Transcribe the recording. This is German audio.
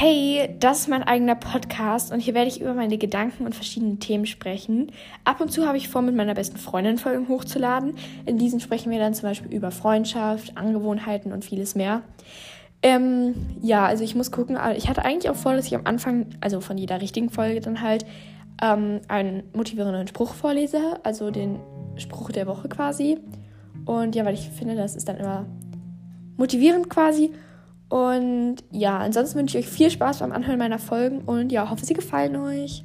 Hey, das ist mein eigener Podcast und hier werde ich über meine Gedanken und verschiedene Themen sprechen. Ab und zu habe ich vor, mit meiner besten Freundin Folgen hochzuladen. In diesen sprechen wir dann zum Beispiel über Freundschaft, Angewohnheiten und vieles mehr. Ähm, ja, also ich muss gucken. Ich hatte eigentlich auch vor, dass ich am Anfang, also von jeder richtigen Folge dann halt, ähm, einen motivierenden Spruch vorlese, also den Spruch der Woche quasi. Und ja, weil ich finde, das ist dann immer motivierend quasi. Und ja, ansonsten wünsche ich euch viel Spaß beim Anhören meiner Folgen und ja, hoffe, sie gefallen euch.